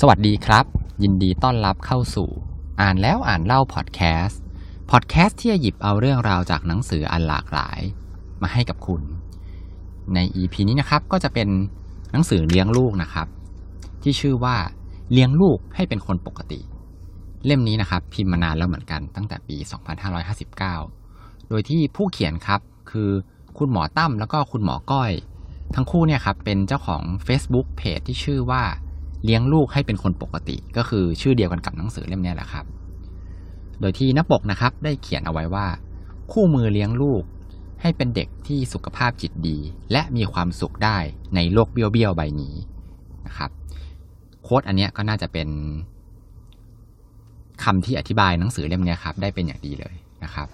สวัสดีครับ ยินดีต้อนรับเข้าสู่ อ่านแล้วอ่านเล่าพอดแคสต์พอดแคสต์ที่จะหยิบเอาเรื่องราวจากหนังสืออันหลากหลาย มาให้กับคุณ ใน EP นี้นะครับก็จะเป็นหนังสือเลี้ยงลูกนะครับ ที่ชื่อว่าเลี้ยงลูกให้เป็นคนปกติ เล่มนี้นะครับ พิมพ์มานานแล้วเหมือนกันตั้งแต่ปี 2559 โดยที่ผู้เขียนครับคือคุณหมอตั้มแล้วก็คุณหมอก้อย ทั้งคู่เนี่ยครับเป็นเจ้าของ Facebook เพจที่ชื่อว่า เลี้ยงลูกให้เป็นคนปกติ ก็คือชื่อเดียวกันกับหนังสือเล่มนี้แหละครับ โดยที่หน้าปกนะครับได้เขียนเอาไว้ว่า คู่มือเลี้ยงลูกให้เป็นเด็กที่สุขภาพจิตดี และมีความสุขได้ในโลกเบี้ยวๆใบนี้นะครับ โค้ดอันนี้ก็น่าจะเป็นคำที่อธิบายหนังสือเล่มนี้ครับได้เป็นอย่างดีเลยนะครับ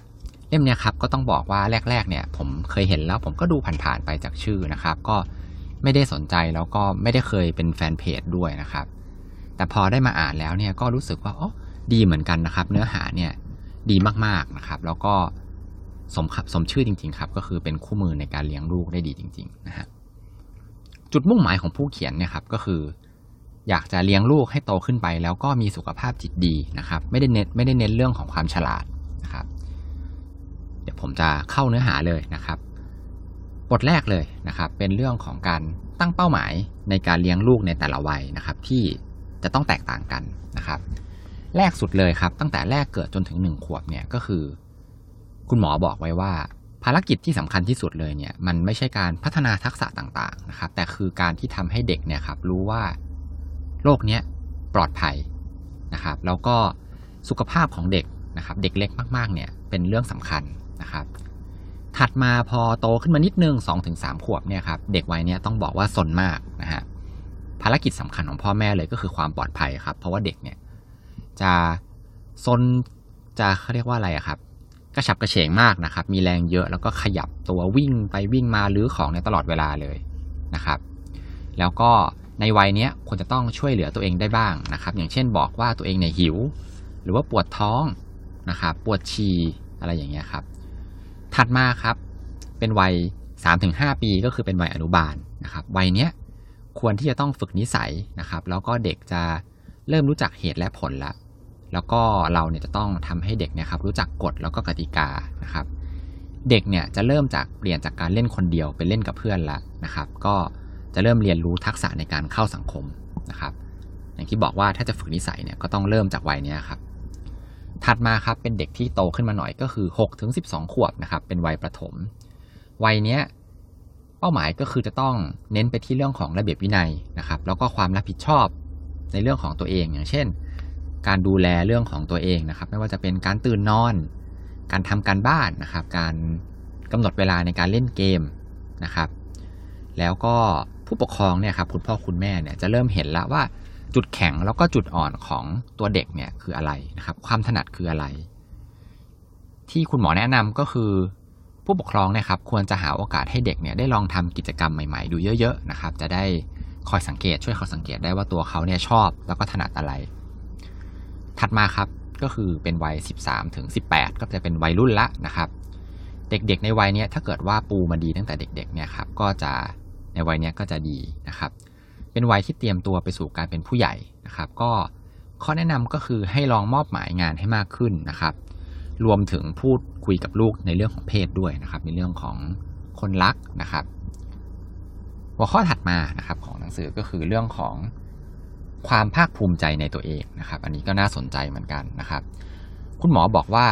เล่มนี้ครับก็ต้องบอกว่าแรกๆเนี่ย ผมเคยเห็นแล้วผมก็ดูผ่านๆไปจากชื่อนะครับ ก็ ไม่ได้สนใจแล้วก็ไม่ได้เคยเป็นแฟนเพจด้วยนะครับ แต่พอได้มาอ่านแล้วเนี่ยก็รู้สึกว่าอ๋อดีเหมือนกันนะครับ เนื้อหาเนี่ยดีมากๆนะครับ แล้วก็สมสมชื่อจริง ๆ ครับ ก็คือเป็นคู่มือในการเลี้ยงลูกได้ดีจริง ๆ นะฮะจุดมุ่งหมายของผู้เขียนเนี่ยครับก็คือ อยากจะเลี้ยงลูกให้โตขึ้นไป แล้วก็มีสุขภาพจิตดีนะครับ ไม่ได้เน้นไม่ได้เน้นเรื่องของความฉลาดนะครับ เดี๋ยวผมจะเข้าเนื้อหาเลยนะครับ บทแรกเลยนะครับเป็นเรื่องของการตั้งเป้าหมายในการเลี้ยงลูกในแต่ละวัยนะครับ ที่จะต้องแตกต่างกันนะครับ แรกสุดเลยครับ ตั้งแต่แรกเกิดจนถึงหนึ่งขวบเนี่ยก็คือ คุณหมอบอกไว้ว่า ภารกิจที่สำคัญที่สุดเลยเนี่ยมันไม่ใช่การพัฒนาทักษะต่างๆนะครับ แต่คือการที่ทำให้เด็กเนี่ยครับรู้ว่าโลกเนี้ยปลอดภัยนะครับ แล้วก็สุขภาพของเด็กนะครับ เด็กเล็กมากๆเนี่ยเป็นเรื่องสำคัญนะครับ ถัดมาพอโตขึ้นมานิดนึง2-3ถึงขวบเนี่ยครับเด็กวัยนี้ต้องบอกว่าสนมากนะฮะภารกิจสำคัญของพ่อแม่เลยก็คือความปลอดภัยครับ เพราะว่าเด็กเนี่ยจะซนจะเขาเรียกว่าอะไระครับ กระฉับกระเฉงมากนะครับ มีแรงเยอะแล้วก็ขยับตัววิ่งไปวิ่งมาลื้อของในตลอดเวลาเลยนะครับ แล้วก็ในวัยนี้ควรจะต้องช่วยเหลือตัวเองได้บ้างนะครับ อย่างเช่นบอกว่าตัวเองเนี่ยหิว หรือว่าปวดท้องนะครับ ปวดฉี่อะไรอย่างเงี้ยครับ ถัดมาครับ เป็นวัย 3-5 ปีก็คือเป็นวัยอนุบาลนะครับวัยเนี้ยควรที่จะต้องฝึกนิสัยนะครับ แล้วก็เด็กจะเริ่มรู้จักเหตุและผลละแล้วก็เราเนี่ยจะต้องทำให้เด็กเนี่ยครับรู้จักกฎแล้วก็กติกานะครับ เด็กเนี่ยจะเริ่มจากเปลี่ยนจากการเล่นคนเดียวไปเล่นกับเพื่อนละนะครับ ก็จะเริ่มเรียนรู้ทักษะในการเข้าสังคมนะครับ อย่างที่บอกว่าถ้าจะฝึกนิสัยเนี่ยก็ต้องเริ่มจากวัยนี้ครับ ถัดมาครับเป็นเด็กที่โตขึ้นมาหน่อยก็คือ6ถึง12 ขวบนะครับเป็นวัยประถม วัยเนี้ยเป้าหมายก็คือจะต้องเน้นไปที่เรื่องของระเบียบวินัยนะครับแล้วก็ความรับผิดชอบในเรื่องของตัวเองอย่างเช่น การดูแลเรื่องของตัวเองนะครับ ไม่ว่าจะเป็นการตื่นนอน การทำการบ้านนะครับ การกำหนดเวลาในการเล่นเกมนะครับ แล้วก็ผู้ปกครองเนี่ยครับคุณพ่อคุณแม่เนี่ยจะเริ่มเห็นแล้วว่า จุดแข็งแล้วก็จุดอ่อนของตัวเด็กเนี่ยคืออะไรนะครับ ความถนัดคืออะไร ที่คุณหมอแนะนำก็คือ ผู้ปกครองนะครับ ควรจะหาโอกาสให้เด็กเนี่ยได้ลองทำกิจกรรมใหม่ๆ ดูเยอะๆนะครับ จะได้คอยสังเกตช่วยเขาสังเกตได้ว่าตัวเขาเนี่ยชอบแล้วก็ถนัดอะไร ถัดมาครับก็คือเป็นวัย 13ถึง18 ก็จะเป็นวัยรุ่นละนะครับ เด็กๆ ในวัยนี้ถ้าเกิดว่าปูมาดีตั้งแต่เด็กๆเนี่ยครับก็จะในวัยนี้ก็จะดีนะครับ เป็นวัยที่เตรียมตัวไปสู่การเป็นผู้ใหญ่นะครับ ก็ข้อแนะนำก็คือให้ลองมอบหมายงานให้มากขึ้นนะครับ รวมถึงพูดคุยกับลูกในเรื่องของเพศด้วยนะครับ ในเรื่องของคนรักนะครับ หัวข้อถัดมานะครับของหนังสือก็คือเรื่องของความภาคภูมิใจในตัวเองนะครับ อันนี้ก็น่าสนใจเหมือนกันนะครับ คุณหมอบอกว่า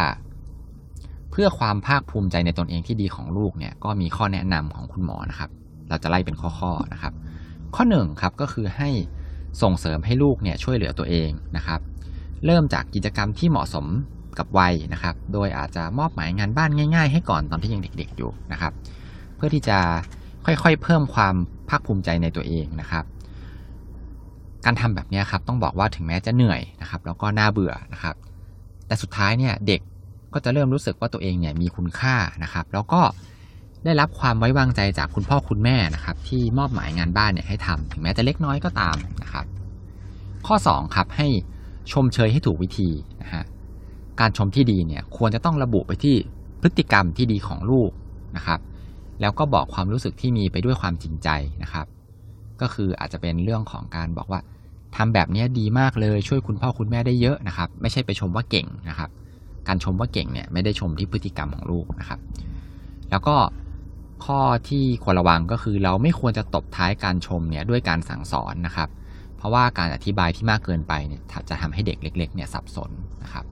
เพื่อความภาคภูมิใจในตนเองที่ดีของลูกเนี่ย ก็มีข้อแนะนำของคุณหมอนะครับ เราจะไล่เป็นข้อๆนะครับ ข้อหนึ่งครับก็คือให้ส่งเสริมให้ลูกเนี่ยช่วยเหลือตัวเองนะครับ เริ่มจากกิจกรรมที่เหมาะสมกับวัยนะครับ โดยอาจจะมอบหมายงานบ้านง่าย ๆ ให้ก่อนตอนที่ยังเด็ก ๆ อยู่นะครับ เพื่อที่จะค่อยๆ เพิ่มความภาคภูมิใจในตัวเองนะครับ การทำแบบนี้ครับต้องบอกว่าถึงแม้จะเหนื่อยนะครับ แล้วก็น่าเบื่อนะครับ แต่สุดท้ายเนี่ยเด็กก็จะเริ่มรู้สึกว่าตัวเองเนี่ยมีคุณค่านะครับ แล้วก็ ได้รับความไว้วางใจจากคุณพ่อคุณแม่นะครับ ที่มอบหมายงานบ้านเนี่ยให้ทำถึงแม้จะเล็กน้อยก็ตามนะครับ ข้อ2ครับให้ชมเชยให้ถูกวิธีนะฮะการชมที่ดีเนี่ยควรจะต้องระบุไปที่พฤติกรรมที่ดีของลูกนะครับ แล้วก็บอกความรู้สึกที่มีไปด้วยความจริงใจนะครับ ก็คืออาจจะเป็นเรื่องของการบอกว่าทำแบบนี้ดีมากเลยช่วยคุณพ่อคุณแม่ได้เยอะนะครับ ไม่ใช่ไปชมว่าเก่งนะครับ การชมว่าเก่งเนี่ยไม่ได้ชมที่พฤติกรรมของลูกนะครับ แล้วก็ ข้อที่ควรระวังก็คือเราไม่ควรจะตบท้ายการชมเนี่ยด้วยการสั่งสอนนะครับ เพราะว่าการอธิบายที่มากเกินไปเนี่ยจะทำให้เด็กเล็กๆเนี่ยสับสนนะครับ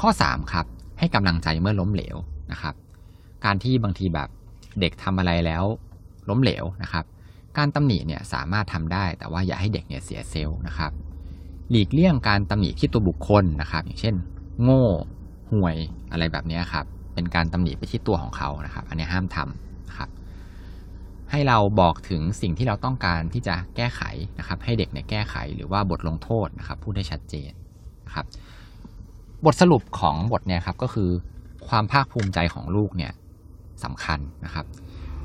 ข้อ3ครับให้กำลังใจเมื่อล้มเหลวนะครับ การที่บางทีแบบเด็กทำอะไรแล้วล้มเหลวนะครับ การตำหนิเนี่ยสามารถทำได้ แต่ว่าอย่าให้เด็กเนี่ยเสียเซลล์นะครับ หลีกเลี่ยงการตำหนิที่ตัวบุคคลนะครับ อย่างเช่น โง่ห่วยอะไรแบบนี้ครับเป็นการตำหนิไปที่ตัวของเขานะครับ อันนี้ห้ามทำ นะครับ ให้เราบอกถึงสิ่งที่เราต้องการที่จะแก้ไขนะครับ ให้เด็กเนี่ยแก้ไขหรือว่าบทลงโทษนะครับ พูดได้ชัดเจนนะครับ บทสรุปของบทเนี่ยครับก็คือความภาคภูมิใจของลูกเนี่ยสำคัญนะครับ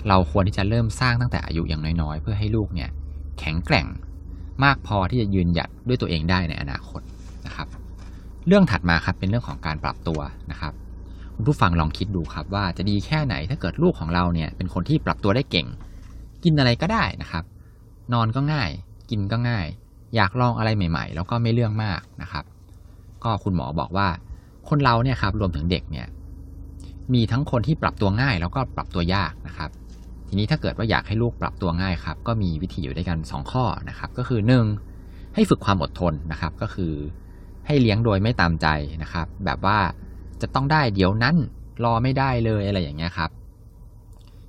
เราควรที่จะเริ่มสร้างตั้งแต่อายุอย่างน้อยๆ เพื่อให้ลูกเนี่ยแข็งแกร่งมากพอที่จะยืนหยัดด้วยตัวเองได้ในอนาคตนะครับ เรื่องถัดมาครับเป็นเรื่องของการปรับตัวนะครับ ผู้ฟังลองคิดดูครับว่าจะดีแค่ไหนถ้าเกิดลูกของเราเนี่ยเป็นคนที่ปรับตัวได้เก่ง กินอะไรก็ได้นะครับ นอนก็ง่าย กินก็ง่าย อยากลองอะไรใหม่ ๆ แล้วก็ไม่เรื่องมากนะครับ ก็คุณหมอบอกว่า คนเราเนี่ยครับรวมถึงเด็กเนี่ยมีทั้งคนที่ปรับตัวง่ายแล้วก็ปรับตัวยากนะครับ ทีนี้ถ้าเกิดว่าอยากให้ลูกปรับตัวง่ายครับก็มีวิธีอยู่ด้วยกัน 2 ข้อนะครับ ก็คือ 1. ให้ฝึกความอดทนนะครับ ก็คือให้เลี้ยงโดยไม่ตามใจนะครับ แบบว่า จะต้องได้เดี๋ยวนั้นรอไม่ได้เลยอะไรอย่างเงี้ยครับ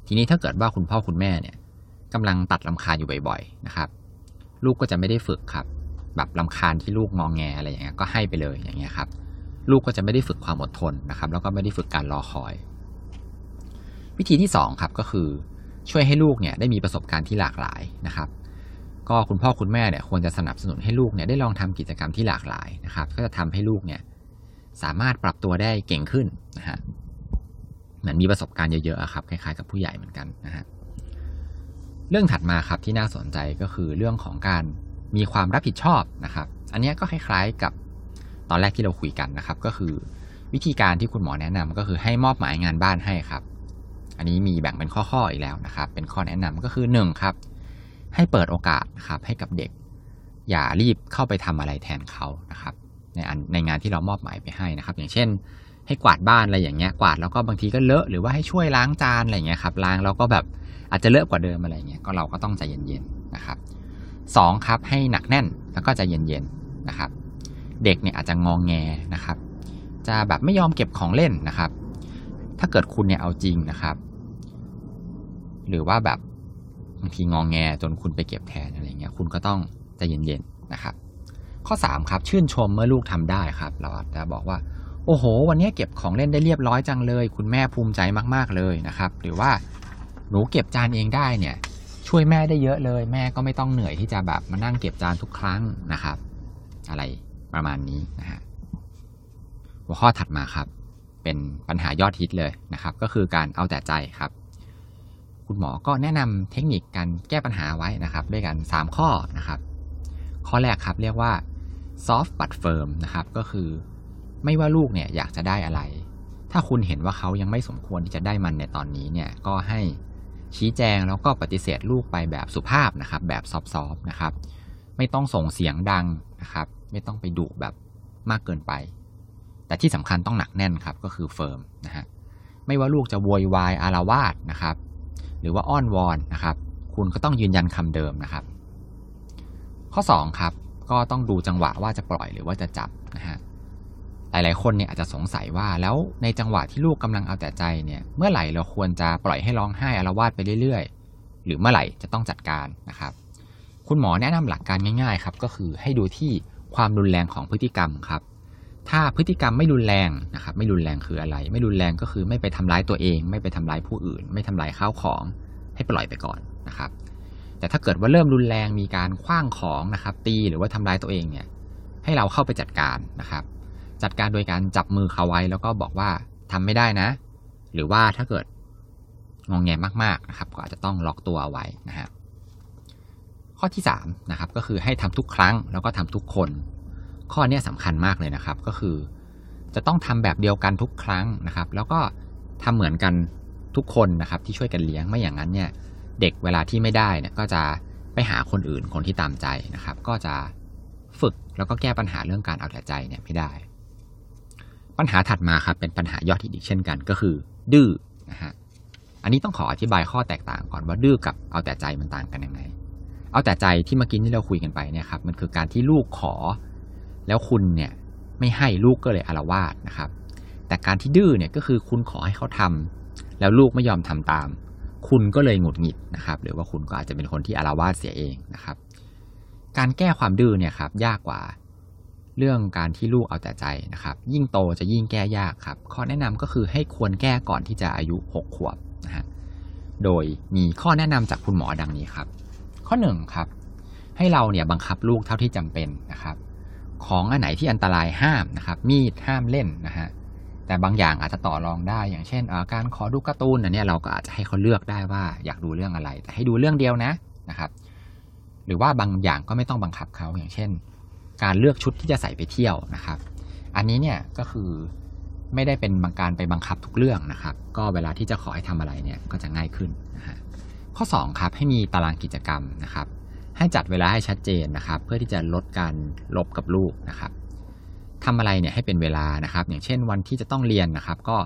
ทีนี้ถ้าเกิดว่าคุณพ่อคุณแม่เนี่ยกำลังตัดลำคาญอยู่บ่อยๆนะครับ ลูกก็จะไม่ได้ฝึกครับ แบบลำคาญที่ลูกงองแงอะไรอย่างเงี้ยก็ให้ไปเลยอย่างเงี้ยครับลูกก็จะไม่ได้ฝึกความอดทนนะครับ แล้วก็ไม่ได้ฝึกการรอคอย วิธีที่2ครับก็คือช่วยให้ลูกเนี่ยได้มีประสบการณ์ที่หลากหลายนะครับ ก็คุณพ่อคุณแม่เนี่ยควรจะสนับสนุนให้ลูกเนี่ยได้ลองทำกิจกรรมที่หลากหลายนะครับ ก็จะทำให้ลูกเนี่ย สามารถปรับตัวได้เก่งขึ้นนะฮะเหมือนมีประสบการณ์เยอะๆครับคล้ายๆกับผู้ใหญ่เหมือนกันนะฮะเรื่องถัดมาครับที่น่าสนใจก็คือเรื่องของการมีความรับผิดชอบนะครับ อันนี้ก็คล้ายๆกับตอนแรกที่เราคุยกันนะครับ ก็คือวิธีการที่คุณหมอแนะนำก็คือให้มอบหมายงานบ้านให้ครับ อันนี้มีแบ่งเป็นข้อๆอีกแล้วนะครับ เป็นข้อแนะนำก็คือ1ครับให้เปิดโอกาสนะครับให้กับเด็ก อย่ารีบเข้าไปทำอะไรแทนเขานะครับ ในอันในงานที่เรามอบหมายไปให้นะครับ อย่างเช่น ให้กวาดบ้านอะไรอย่างเงี้ยกวาดแล้วก็บางทีก็เลอะหรือว่าให้ช่วยล้างจานอะไรเงี้ยครับล้างแล้วก็แบบอาจจะเลอะกว่าเดิมอะไรเงี้ยก็เราก็ต้องใจเย็นๆนะครับสองครับให้หนักแน่นแล้วก็ใจเย็นๆนะครับ เด็กเนี่ยอาจจะงองแงนะครับ จะแบบไม่ยอมเก็บของเล่นนะครับ ถ้าเกิดคุณเนี่ยเอาจริงนะครับ หรือว่าแบบบางทีงองแงจนคุณไปเก็บแทนอะไรเงี้ยคุณก็ต้องใจเย็นๆนะครับ ข้อ3ครับชื่นชมเมื่อลูกทำได้ครับ เราอาจจะบอกว่า โอ้โห วันนี้เก็บของเล่นได้เรียบร้อยจังเลย คุณแม่ภูมิใจมาก ๆเลยนะครับ หรือว่าหนูเก็บจานเองได้เนี่ย ช่วยแม่ได้เยอะเลย แม่ก็ไม่ต้องเหนื่อยที่จะแบบมานั่งเก็บจานทุกครั้งนะครับ อะไรประมาณนี้นะฮะหัวข้อถัดมาครับ เป็นปัญหายอดฮิตเลยนะครับ ก็คือการเอาแต่ใจครับ คุณหมอก็แนะนำเทคนิคการแก้ปัญหาไว้นะครับ ด้วยกัน 3 ข้อนะครับ ข้อแรกครับเรียกว่า soft but firm นะครับ ก็คือไม่ว่าลูกเนี่ยอยากจะได้อะไร ถ้าคุณเห็นว่าเขายังไม่สมควรที่จะได้มันในตอนนี้เนี่ยก็ให้ชี้แจงแล้วก็ปฏิเสธลูกไปแบบสุภาพนะครับ แบบซอฟๆนะครับ ไม่ต้องส่งเสียงดังนะครับ ไม่ต้องไปดุแบบมากเกินไป แต่ที่สำคัญต้องหนักแน่นครับก็คือเฟิร์มนะฮะไม่ว่าลูกจะโวยวายอารวาสนะครับ หรือว่าอ้อนวอนนะครับ คุณก็ต้องยืนยันคำเดิมนะครับ ข้อ 2 ครับ ก็ต้องดูจังหวะว่าจะปล่อยหรือว่าจะจับนะฮะหลาย ๆ คนเนี่ยอาจจะสงสัยว่าแล้วในจังหวะที่ลูกกำลังเอาแต่ใจเนี่ยเมื่อไหร่เราควรจะปล่อยให้ร้องไห้อารวาสไปเรื่อย ๆ หรือเมื่อไหร่จะต้องจัดการนะครับ คุณหมอแนะนำหลักการง่าย ๆ ครับ ก็คือให้ดูที่ความรุนแรงของพฤติกรรมครับ ถ้าพฤติกรรมไม่รุนแรงนะครับ ไม่รุนแรงคืออะไร ไม่รุนแรงก็คือไม่ไปทำร้ายตัวเอง ไม่ไปทำร้ายผู้อื่น ไม่ทำลายข้าวของ ให้ปล่อยไปก่อนนะครับ แต่ถ้าเกิดว่าเริ่มรุนแรงมีการคว้างของนะครับ ตีหรือว่าทำร้ายตัวเองเนี่ย ให้เราเข้าไปจัดการนะครับ จัดการโดยการจับมือเขาไว้แล้วก็บอกว่าทำไม่ได้นะ หรือว่าถ้าเกิดงองแงมากๆนะครับ ก็อาจจะต้องล็อกตัวเอาไว้นะฮะข้อที่3นะครับก็คือให้ทำทุกครั้งแล้วก็ทำทุกคน ข้อนี้สำคัญมากเลยนะครับ ก็คือ จะต้องทำแบบเดียวกันทุกครั้งนะครับ แล้วก็ทำเหมือนกันทุกคนนะครับ ที่ช่วยกันเลี้ยงไม่อย่างนั้นเนี่ย เด็กเวลาที่ไม่ได้เนี่ยก็จะไปหาคนอื่นคนที่ตามใจนะครับ ก็จะฝึกแล้วก็แก้ปัญหาเรื่องการเอาแต่ใจเนี่ยไม่ได้ ปัญหาถัดมาครับเป็นปัญหายอดฮิตอีกเช่นกันก็คือ ดื้อนะฮะอันนี้ต้องขออธิบายข้อแตกต่างก่อนว่าดื้อกับเอาแต่ใจมันต่างกันยังไง เอาแต่ใจที่เมื่อกี้ที่เราคุยกันไปเนี่ยครับมันคือการที่ลูกขอ แล้วคุณเนี่ยไม่ให้ลูกก็เลยอารวาสนะครับ แต่การที่ดื้อเนี่ยก็คือคุณขอให้เขาทำแล้วลูกไม่ยอมทำตาม คุณก็เลยหงุดหงิดนะครับ หรือว่าคุณก็อาจจะเป็นคนที่อารวาสเสียเองนะครับ การแก้ความดื้อเนี่ยครับ ยากกว่าเรื่องการที่ลูกเอาแต่ใจนะครับ ยิ่งโตจะยิ่งแก้ยากครับ ข้อแนะนำก็คือให้ควรแก้ก่อนที่จะอายุ 6 ขวบนะฮะโดยมีข้อแนะนำจากคุณหมอดังนี้ครับ ข้อหนึ่งครับ ให้เราเนี่ยบังคับลูกเท่าที่จำเป็นนะครับ ของอันไหนที่อันตรายห้ามนะครับ มีดห้ามเล่นนะฮะ แต่บางอย่างอาจจะต่อรองได้ อย่างเช่นการขอดูการ์ตูนอันนี้เราก็อาจจะให้เขาเลือกได้ว่าอยากดูเรื่องอะไร แต่ให้ดูเรื่องเดียวนะนะครับหรือว่าบางอย่างก็ไม่ต้องบังคับเขาอย่างเช่น การเลือกชุดที่จะใส่ไปเที่ยวนะครับ อันนี้เนี่ยก็คือไม่ได้เป็นบางการไปบังคับทุกเรื่องนะครับ ก็เวลาที่จะขอให้ทำอะไรเนี่ยก็จะง่ายขึ้นนะฮะข้อ2ครับให้มีตารางกิจกรรมนะครับ ให้จัดเวลาให้ชัดเจนนะครับ เพื่อที่จะลดการลบกับลูกนะครับ ทำอะไรเนี่ยให้เป็นเวลานะครับ อย่างเช่นวันที่จะต้องเรียนนะครับ ก็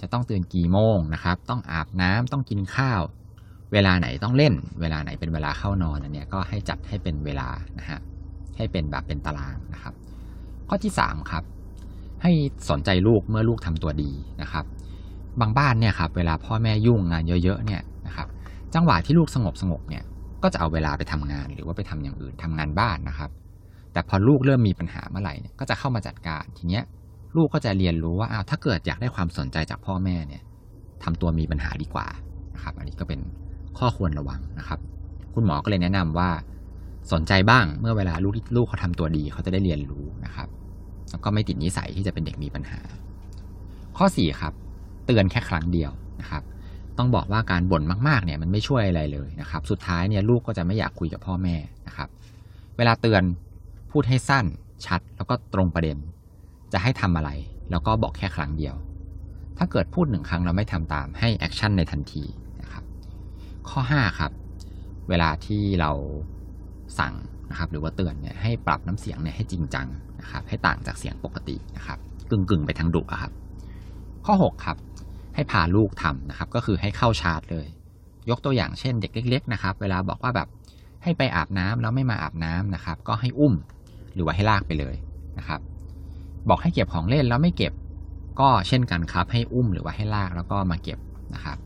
จะต้องตื่นกี่โมงนะครับ ต้องอาบน้ำต้องกินข้าว เวลาไหนต้องเล่น เวลาไหนเป็นเวลาเข้านอนอันเนี้ยก็ให้จัดให้เป็นเวลานะฮะให้เป็นแบบเป็นตารางนะครับ ข้อที่3ครับให้สนใจลูกเมื่อลูกทำตัวดีนะครับ บางบ้านเนี่ยครับเวลาพ่อแม่ยุ่งงานเยอะๆเนี่ยนะครับ จังหวะที่ลูกสงบสงบเนี่ยก็จะเอาเวลาไปทำงานหรือว่าไปทำอย่างอื่นทำงานบ้านนะครับ แต่พอลูกเริ่มมีปัญหาเมื่อไหร่เนี่ยก็จะเข้ามาจัดการทีเนี้ยลูกก็จะเรียนรู้ว่าอ้าวถ้าเกิดอยากได้ความสนใจจากพ่อแม่เนี่ยทำตัวมีปัญหาดีกว่านะครับ อันนี้ก็เป็นข้อควรระวังนะครับ คุณหมอก็เลยแนะนำว่าสนใจบ้างเมื่อเวลาลูกที่ลูกเขาทำตัวดีเขาจะได้เรียนรู้นะครับ แล้วก็ไม่ติดนิสัยที่จะเป็นเด็กมีปัญหา ข้อ4ครับ เตือนแค่ครั้งเดียวนะครับ ต้องบอกว่าการบ่นมากๆเนี่ยมันไม่ช่วยอะไรเลยนะครับ สุดท้ายเนี่ยลูกก็จะไม่อยากคุยกับพ่อแม่นะครับ เวลาเตือน พูดให้สั้น ชัด แล้วก็ตรงประเด็น จะให้ทำอะไร แล้วก็บอกแค่ครั้งเดียว ถ้าเกิดพูดหนึ่งครั้งเราไม่ทำตามให้ action ในทันทีนะครับ ข้อ 5 ครับ เวลาที่เราสั่งนะครับ หรือว่าเตือนเนี่ยให้ปรับน้ำเสียงเนี่ยให้จริงจังนะครับ ให้ต่างจากเสียงปกตินะครับ กึ่งกึ่งไปทางดุอะครับ ข้อ 6 ครับ ให้พาลูกทำนะครับ ก็คือให้เข้าชาร์จเลย ยกตัวอย่างเช่น เด็กเล็ก ๆ นะครับ เวลาบอกว่าแบบให้ไปอาบน้ำแล้วไม่มาอาบน้ำนะครับ ก็ให้อุ้ม หรือว่าให้ลากไปเลยนะครับ บอกให้เก็บของเล่นแล้วไม่เก็บก็เช่นกันครับ ให้อุ้มหรือว่าให้ลากแล้วก็มาเก็บนะครับ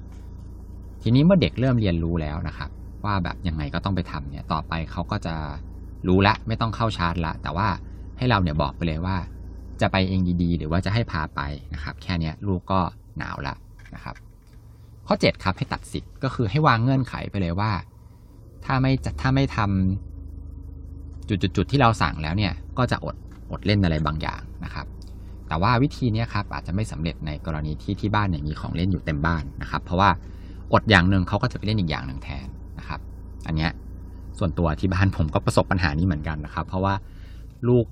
ทีนี้เมื่อเด็กเริ่มเรียนรู้แล้วนะครับ ว่าแบบยังไงก็ต้องไปทำเนี่ยต่อไปเขาก็จะรู้ละไม่ต้องเข้าชาร์จละ แต่ว่าให้เราเนี่ยบอกไปเลยว่า จะไปเองดีๆ หรือว่าจะให้พาไปนะครับ แค่นี้ลูกก็หนาวละนะครับ ข้อ 7 ครับให้ตัดสิทธิ์ก็คือให้วางเงื่อนไขไปเลยว่า ถ้าไม่ถ้าไม่ทำ จุดๆที่เราสั่งแล้วเนี่ยก็จะอดอดเล่นอะไรบางอย่างนะครับแต่ว่าวิธีนี้ครับอาจจะไม่สำเร็จในกรณีที่ที่บ้านเนี่ยมีของเล่นอยู่เต็มบ้านนะครับ เพราะว่าอดอย่างหนึ่งเขาก็จะไปเล่นอีกอย่างหนึ่งแทนนะครับ อันเนี้ยส่วนตัวที่บ้านผมก็ประสบปัญหานี้เหมือนกันนะครับ เพราะว่าลูก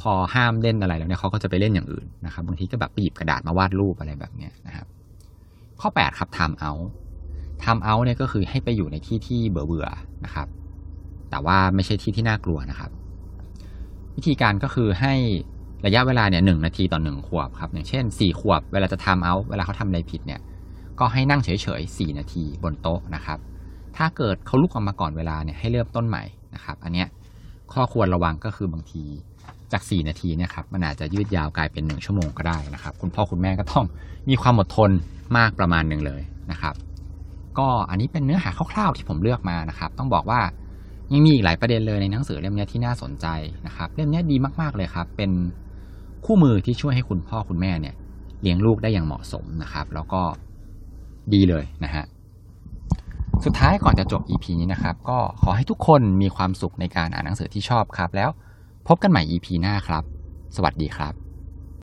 พอห้ามเล่นอะไรแล้วเนี่ยเขาก็จะไปเล่นอย่างอื่นนะครับบางทีก็แบบไปหยิบกระดาษมาวาดรูปอะไรแบบเนี้ยนะครับ ข้อ 8 ครับ time out time out เนี่ยก็คือให้ไปอยู่ในที่ที่เบื่อๆนะครับ แต่ว่าไม่ใช่ที่ที่น่ากลัวนะครับ วิธีการก็คือให้ระยะเวลาเนี่ยหนึ่งนาทีต่อหนึ่งขวบครับ อย่างเช่นสี่ขวบ เวลาจะ time out เวลาเขาทำอะไรผิดเนี่ย ก็ให้นั่งเฉยๆสี่นาทีบนโต๊ะนะครับ ถ้าเกิดเขาลุกออกมาก่อนเวลาเนี่ยให้เริ่มต้นใหม่นะครับ อันเนี้ยข้อควรระวังก็คือบางทีจาก 4 นาทีเนี่ยครับมันอาจจะยืดยาวกลายเป็น 1 ชั่วโมงก็ได้นะครับ คุณพ่อคุณแม่ก็ต้องมีความอดทนมากประมาณหนึ่งเลยนะครับ ก็อันนี้เป็นเนื้อหาคร่าวๆที่ผมเลือกมานะครับ ต้องบอกว่า ยังมีอีกหลายประเด็นเลยในหนังสือเล่มนี้ที่น่าสนใจนะครับ เล่มนี้ดีมากๆเลยครับ เป็นคู่มือที่ช่วยให้คุณพ่อคุณแม่เนี่ย เลี้ยงลูกได้อย่างเหมาะสมนะครับ แล้วก็ดีเลยนะฮะสุดท้ายก่อนจะจบ EP นี้นะครับ ก็ขอให้ทุกคนมีความสุขในการอ่านหนังสือที่ชอบครับ แล้วพบกันใหม่ EP หน้าครับ สวัสดีครับ